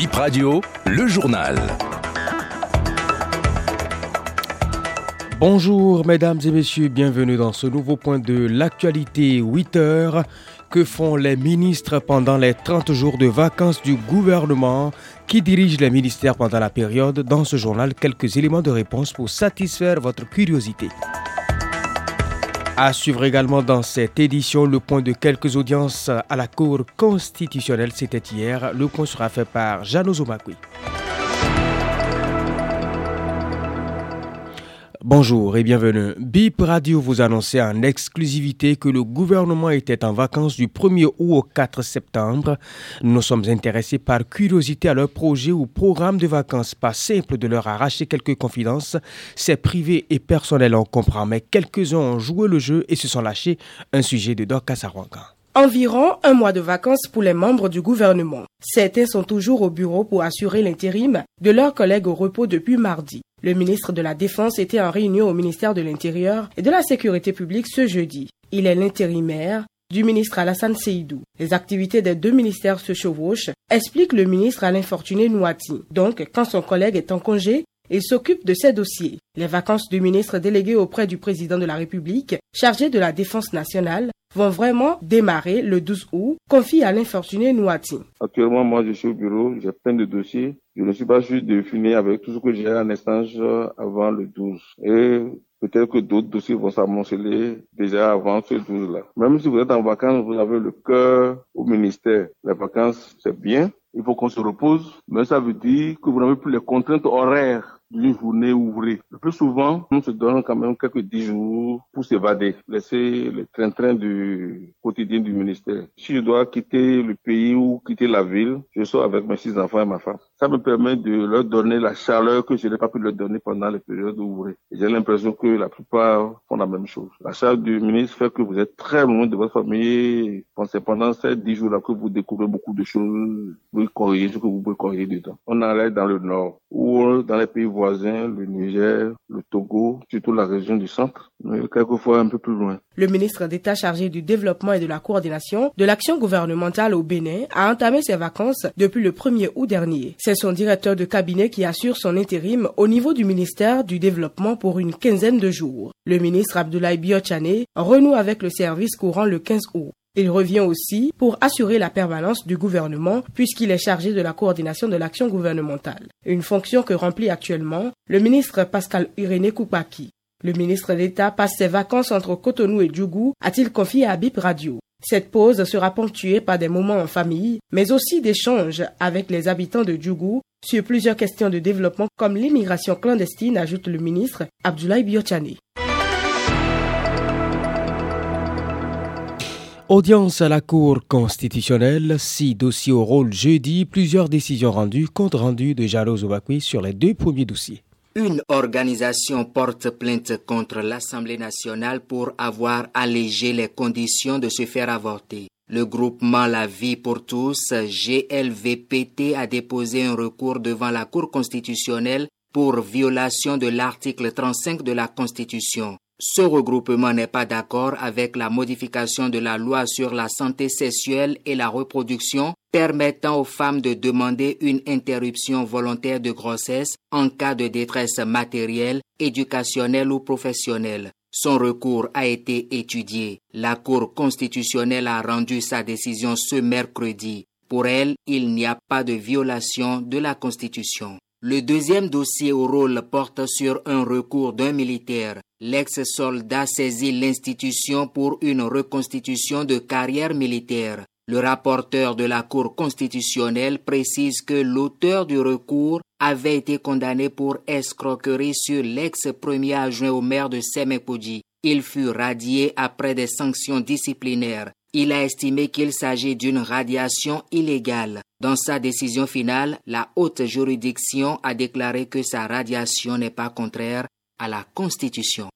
Bip Radio, le journal. Bonjour mesdames et messieurs, bienvenue dans ce nouveau point de l'actualité 8 heures. Que font les ministres pendant les 30 jours de vacances du gouvernement? Qui dirige les ministères pendant la période? Dans ce journal, quelques éléments de réponse pour satisfaire votre curiosité. À suivre également dans cette édition le point de quelques audiences à la Cour constitutionnelle. C'était hier. Le point sera fait par Jano Zomakui. Bonjour et bienvenue. BIP Radio vous annonçait en exclusivité que le gouvernement était en vacances du 1er août au 4 septembre. Nous sommes intéressés par curiosité à leur projet ou programme de vacances. Pas simple de leur arracher quelques confidences. C'est privé et personnel, on comprend, mais quelques-uns ont joué le jeu et se sont lâchés. Un sujet de Doc Kassarangan. Environ un mois de vacances pour les membres du gouvernement. Certains sont toujours au bureau pour assurer l'intérim de leurs collègues au repos depuis mardi. Le ministre de la Défense était en réunion au ministère de l'Intérieur et de la Sécurité publique ce jeudi. Il est l'intérimaire du ministre Alassane Seydou. Les activités des deux ministères se chevauchent, explique le ministre Alain Fortuné Nouati. Donc, quand son collègue est en congé, il s'occupe de ces dossiers. Les vacances du ministre délégué auprès du président de la République, chargé de la défense nationale, vont vraiment démarrer le 12 août, confie à l'infortuné Nouati. Actuellement, moi, je suis au bureau, j'ai plein de dossiers. Je ne suis pas juste de finir avec tout ce que j'ai en échange avant le 12. Et peut-être que d'autres dossiers vont s'amonceler déjà avant ce 12-là. Même si vous êtes en vacances, vous avez le cœur au ministère. Les vacances, c'est bien. Il faut qu'on se repose, mais ça veut dire que vous n'avez plus les contraintes horaires d'une journée ouvrée. Le plus souvent, on se donne quand même quelques dix jours pour s'évader, laisser le train-train du quotidien du ministère. Si je dois quitter le pays ou quitter la ville, je sors avec mes six enfants et ma femme. Ça me permet de leur donner la chaleur que je n'ai pas pu leur donner pendant les périodes ouvrées. J'ai l'impression que la plupart font la même chose. La charge du ministre fait que vous êtes très loin de votre famille. C'est pendant ces dix jours-là que vous découvrez beaucoup de choses. Vous corriger ce que vous pouvez corriger dedans. On allait dans le nord ou dans les pays voisins, le Niger, le Togo, surtout la région du centre, mais quelquefois un peu plus loin. Le ministre d'État chargé du développement et de la coordination de l'action gouvernementale au Bénin a entamé ses vacances depuis le 1er août dernier. C'est son directeur de cabinet qui assure son intérim au niveau du ministère du Développement pour une quinzaine de jours. Le ministre Abdoulaye Biochane renoue avec le service courant le 15 août. Il revient aussi pour assurer la permanence du gouvernement puisqu'il est chargé de la coordination de l'action gouvernementale, une fonction que remplit actuellement le ministre Pascal Irénée Koupaki. Le ministre d'État passe ses vacances entre Cotonou et Djougou, a-t-il confié à Bip Radio. Cette pause sera ponctuée par des moments en famille, mais aussi d'échanges avec les habitants de Djougou sur plusieurs questions de développement comme l'immigration clandestine, ajoute le ministre Abdoulaye Biochane. Audience à la Cour constitutionnelle, six dossiers au rôle jeudi, plusieurs décisions rendues, compte rendu de Jalo Zobakwi sur les deux premiers dossiers. Une organisation porte plainte contre l'Assemblée nationale pour avoir allégé les conditions de se faire avorter. Le groupement La Vie pour tous, GLVPT, a déposé un recours devant la Cour constitutionnelle pour violation de l'article 35 de la Constitution. Ce regroupement n'est pas d'accord avec la modification de la loi sur la santé sexuelle et la reproduction permettant aux femmes de demander une interruption volontaire de grossesse en cas de détresse matérielle, éducationnelle ou professionnelle. Son recours a été étudié. La Cour constitutionnelle a rendu sa décision ce mercredi. Pour elle, il n'y a pas de violation de la Constitution. Le deuxième dossier au rôle porte sur un recours d'un militaire. L'ex-soldat saisit l'institution pour une reconstitution de carrière militaire. Le rapporteur de la Cour constitutionnelle précise que l'auteur du recours avait été condamné pour escroquerie sur l'ex-premier adjoint au maire de Semekoudi. Il fut radié après des sanctions disciplinaires. Il a estimé qu'il s'agit d'une radiation illégale. Dans sa décision finale, la haute juridiction a déclaré que sa radiation n'est pas contraire à la Constitution.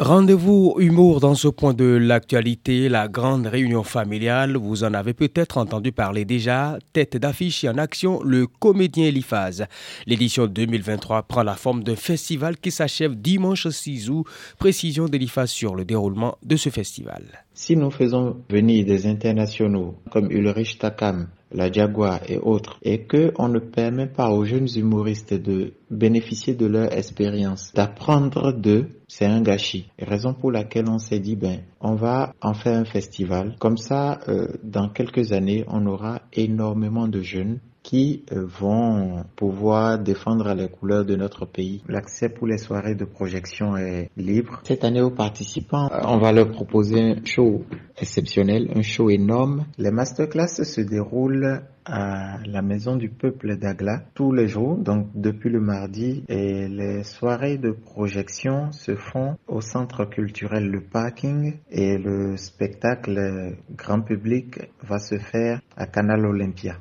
Rendez-vous humour dans ce point de l'actualité, la grande réunion familiale. Vous en avez peut-être entendu parler déjà. Tête d'affiche en action, le comédien Eliphaz. L'édition 2023 prend la forme d'un festival qui s'achève dimanche 6 août. Précision d'Eliphaz sur le déroulement de ce festival. Si nous faisons venir des internationaux comme Ulrich Takam, la Jaguar et autres, et que on ne permet pas aux jeunes humoristes de bénéficier de leur expérience, d'apprendre d'eux, c'est un gâchis. Raison pour laquelle on s'est dit, ben, on va en faire un festival. Comme ça, euh, dans quelques années, on aura énormément de jeunes qui euh, vont pouvoir défendre les couleurs de notre pays. L'accès pour les soirées de projection est libre. Cette année aux participants, on va leur proposer un show exceptionnel, un show énorme. Les masterclass se déroulent à la Maison du Peuple d'Agla tous les jours, donc depuis le mardi, et les soirées de projection se font au Centre culturel Le Parking et le spectacle grand public va se faire à Canal Olympia.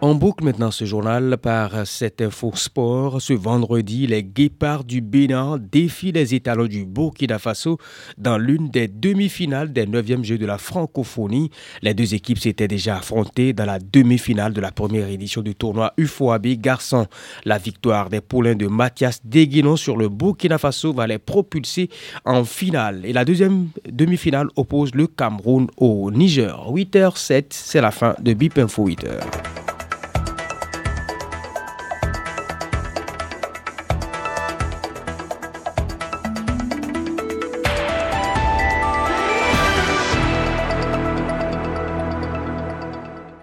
On boucle maintenant ce journal par cette info sport. Ce vendredi, les Guépards du Bénin défient les étalons du Burkina Faso dans l'une des demi-finales des 9e Jeux de la francophonie. Les deux équipes s'étaient déjà affrontées dans la demi-finale de la première édition du tournoi UFOAB Garçon. La victoire des poulains de Mathias Deguinon sur le Burkina Faso va les propulser en finale. Et la deuxième demi-finale oppose le Cameroun au Niger. 8h07, c'est la fin de BIP Info 8h.